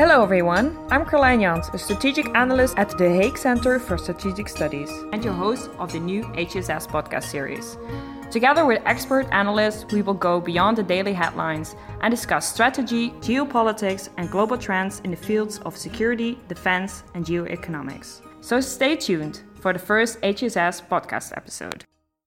Hello, everyone. I'm Caroline Jans, a strategic analyst at the Hague Center for Strategic Studies, and your host of the new HCSS podcast series. Together with expert analysts, we will go beyond the daily headlines and discuss strategy, geopolitics, and global trends in the fields of security, defense, and geoeconomics. So stay tuned for the first HCSS podcast episode.